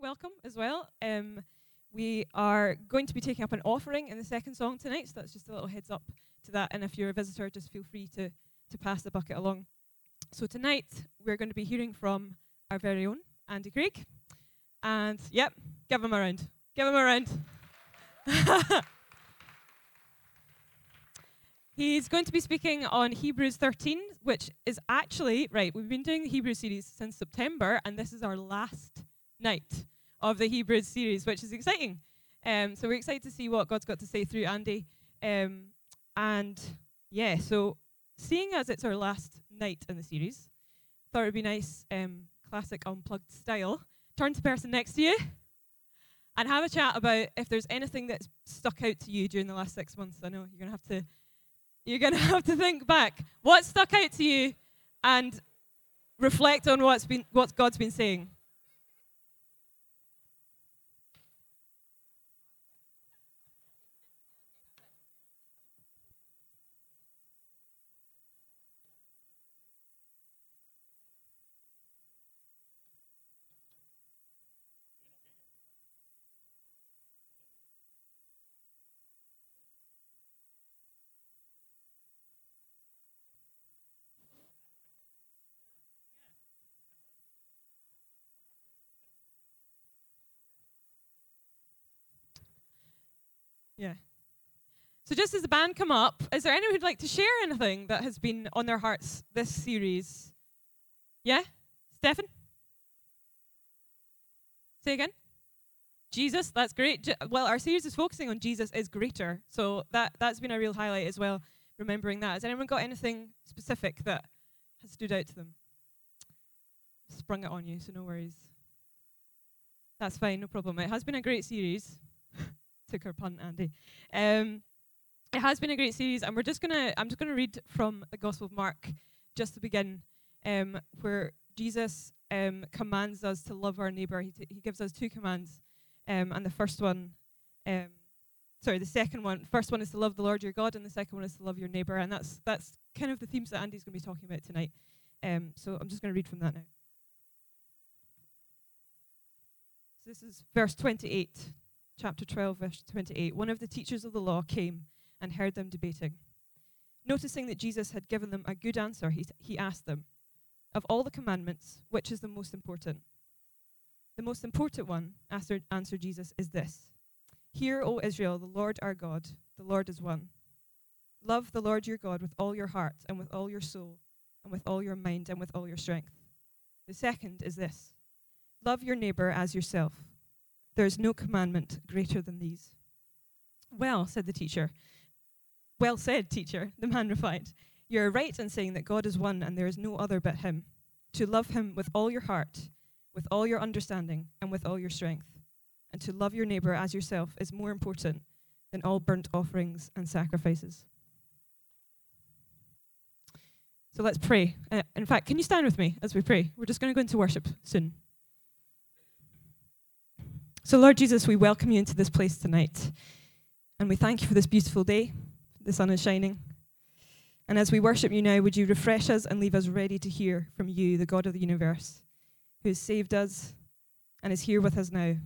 welcome as well. Um, we are going to be taking up an offering in the second song tonight, so that's just a little heads up to that. And if you're a visitor, just feel free to, to pass the bucket along. So tonight, we're going to be hearing from our very own Andy Craig. And, yep, give him a round. Give him a round. He's going to be speaking on Hebrews 13, which is actually, right, we've been doing the Hebrew series since September, and this is our last night of the Hebrews series, which is exciting. Um, so we're excited to see what God's got to say through Andy. Um, and yeah, so seeing as it's our last night in the series, thought it would be nice, um, classic unplugged style. Turn to the person next to you and have a chat about if there's anything that's stuck out to you during the last six months. I know you're gonna have to you're gonna have to think back. What stuck out to you and reflect on what's been what God's been saying. Yeah. So just as the band come up, is there anyone who'd like to share anything that has been on their hearts this series? Yeah? Stefan? Say again? Jesus, that's great. Well, our series is focusing on Jesus is greater. So that, that's been a real highlight as well, remembering that. Has anyone got anything specific that has stood out to them? Sprung it on you, so no worries. That's fine, no problem. It has been a great series took her punt, Andy. Um, it has been a great series, and we're just gonna. I'm just gonna read from the Gospel of Mark, just to begin, um, where Jesus um, commands us to love our neighbour. He, t- he gives us two commands, um, and the first one, um, sorry, the second one. First one is to love the Lord your God, and the second one is to love your neighbour. And that's that's kind of the themes that Andy's going to be talking about tonight. Um, so I'm just going to read from that now. So this is verse 28 chapter 12, verse 28, one of the teachers of the law came and heard them debating. Noticing that Jesus had given them a good answer, he, he asked them, Of all the commandments, which is the most important? The most important one, answered, answered Jesus, is this Hear, O Israel, the Lord our God, the Lord is one. Love the Lord your God with all your heart, and with all your soul, and with all your mind, and with all your strength. The second is this Love your neighbor as yourself. There is no commandment greater than these. Well, said the teacher. Well said, teacher, the man replied. You are right in saying that God is one and there is no other but him. To love him with all your heart, with all your understanding, and with all your strength. And to love your neighbor as yourself is more important than all burnt offerings and sacrifices. So let's pray. Uh, in fact, can you stand with me as we pray? We're just going to go into worship soon. So, Lord Jesus, we welcome you into this place tonight. And we thank you for this beautiful day. The sun is shining. And as we worship you now, would you refresh us and leave us ready to hear from you, the God of the universe, who has saved us and is here with us now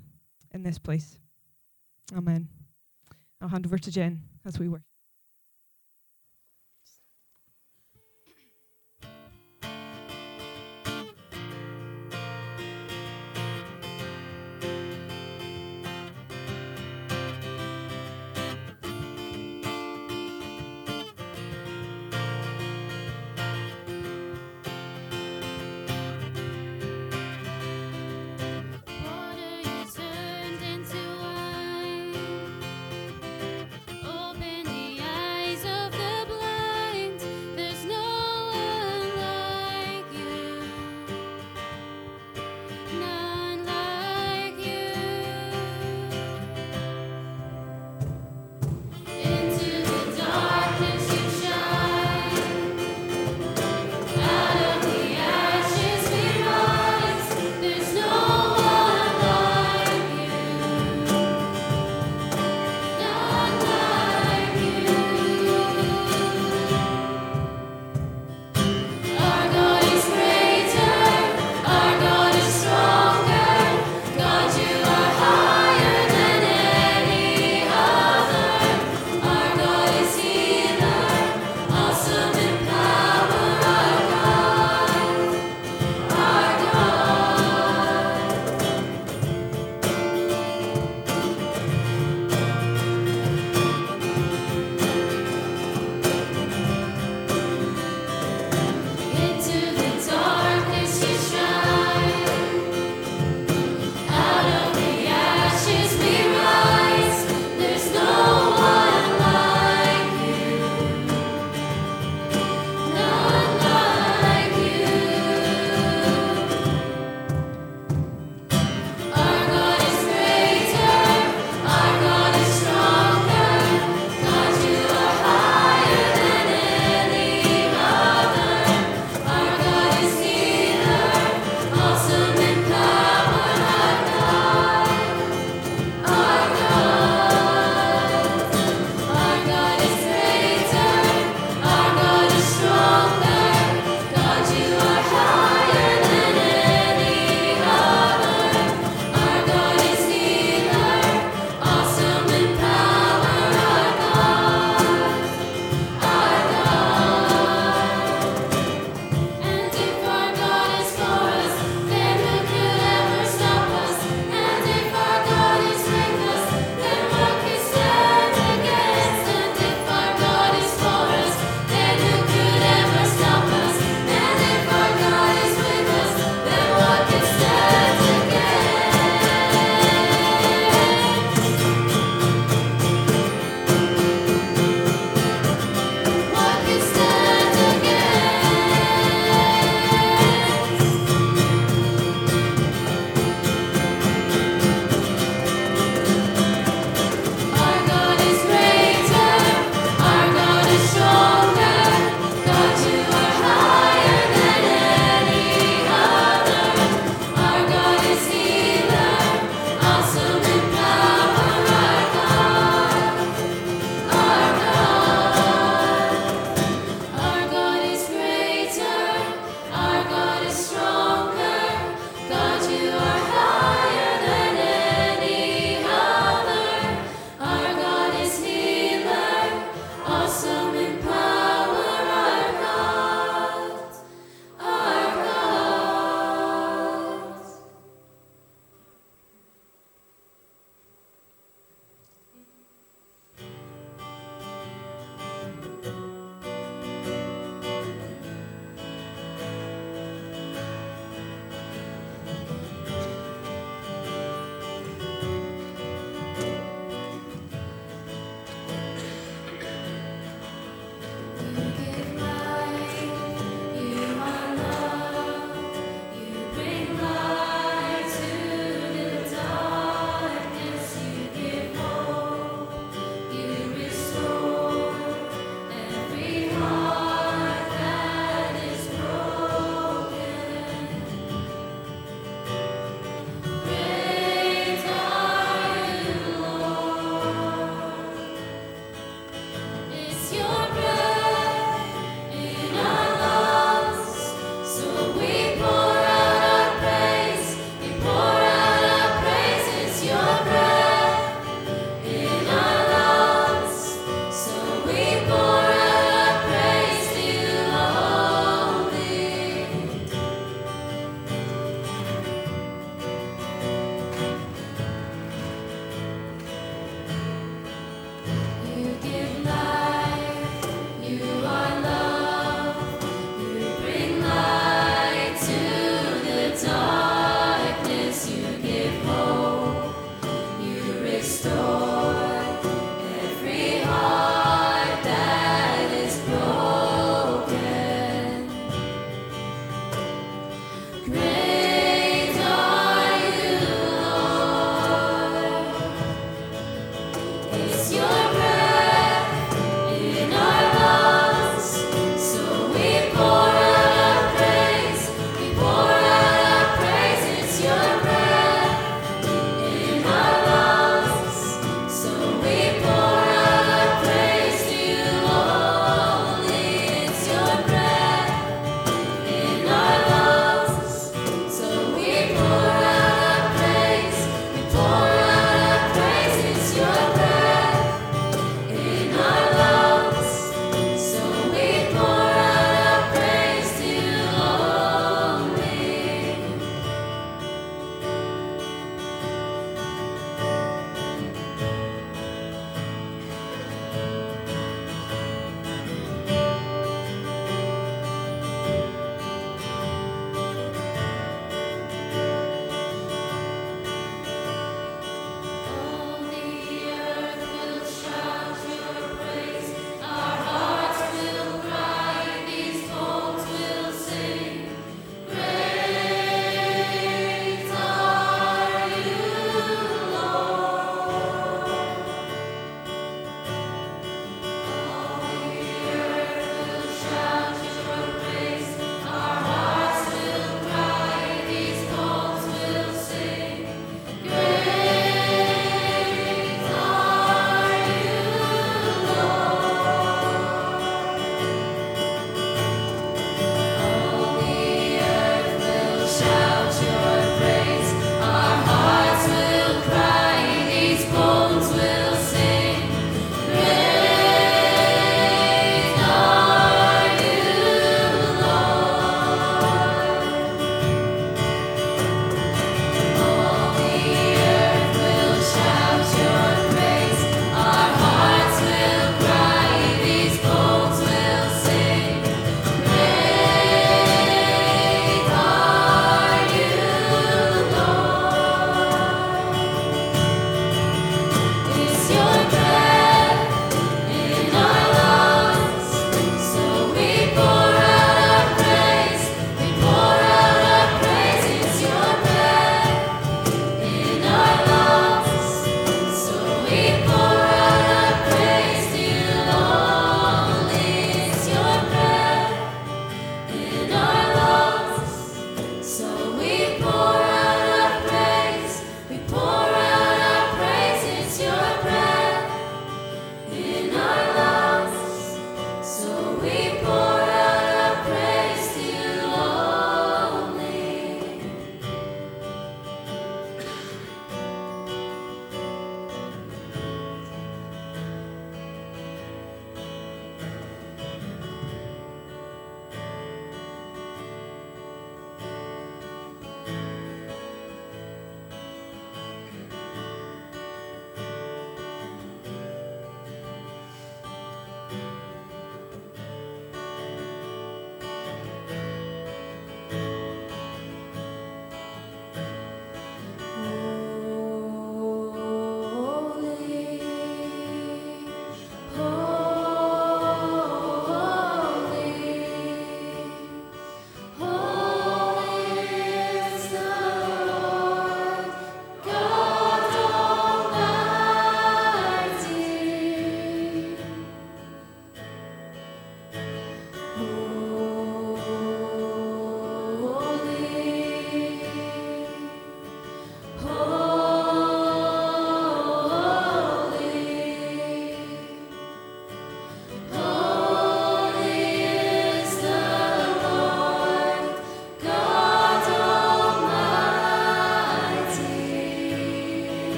in this place. Amen. I'll hand over to Jen as we worship.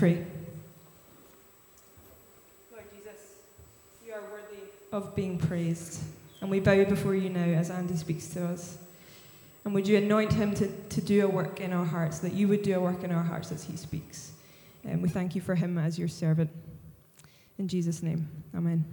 Pray. Lord Jesus, you are worthy of being praised. And we bow before you now as Andy speaks to us. And would you anoint him to, to do a work in our hearts, that you would do a work in our hearts as he speaks. And we thank you for him as your servant. In Jesus' name, amen.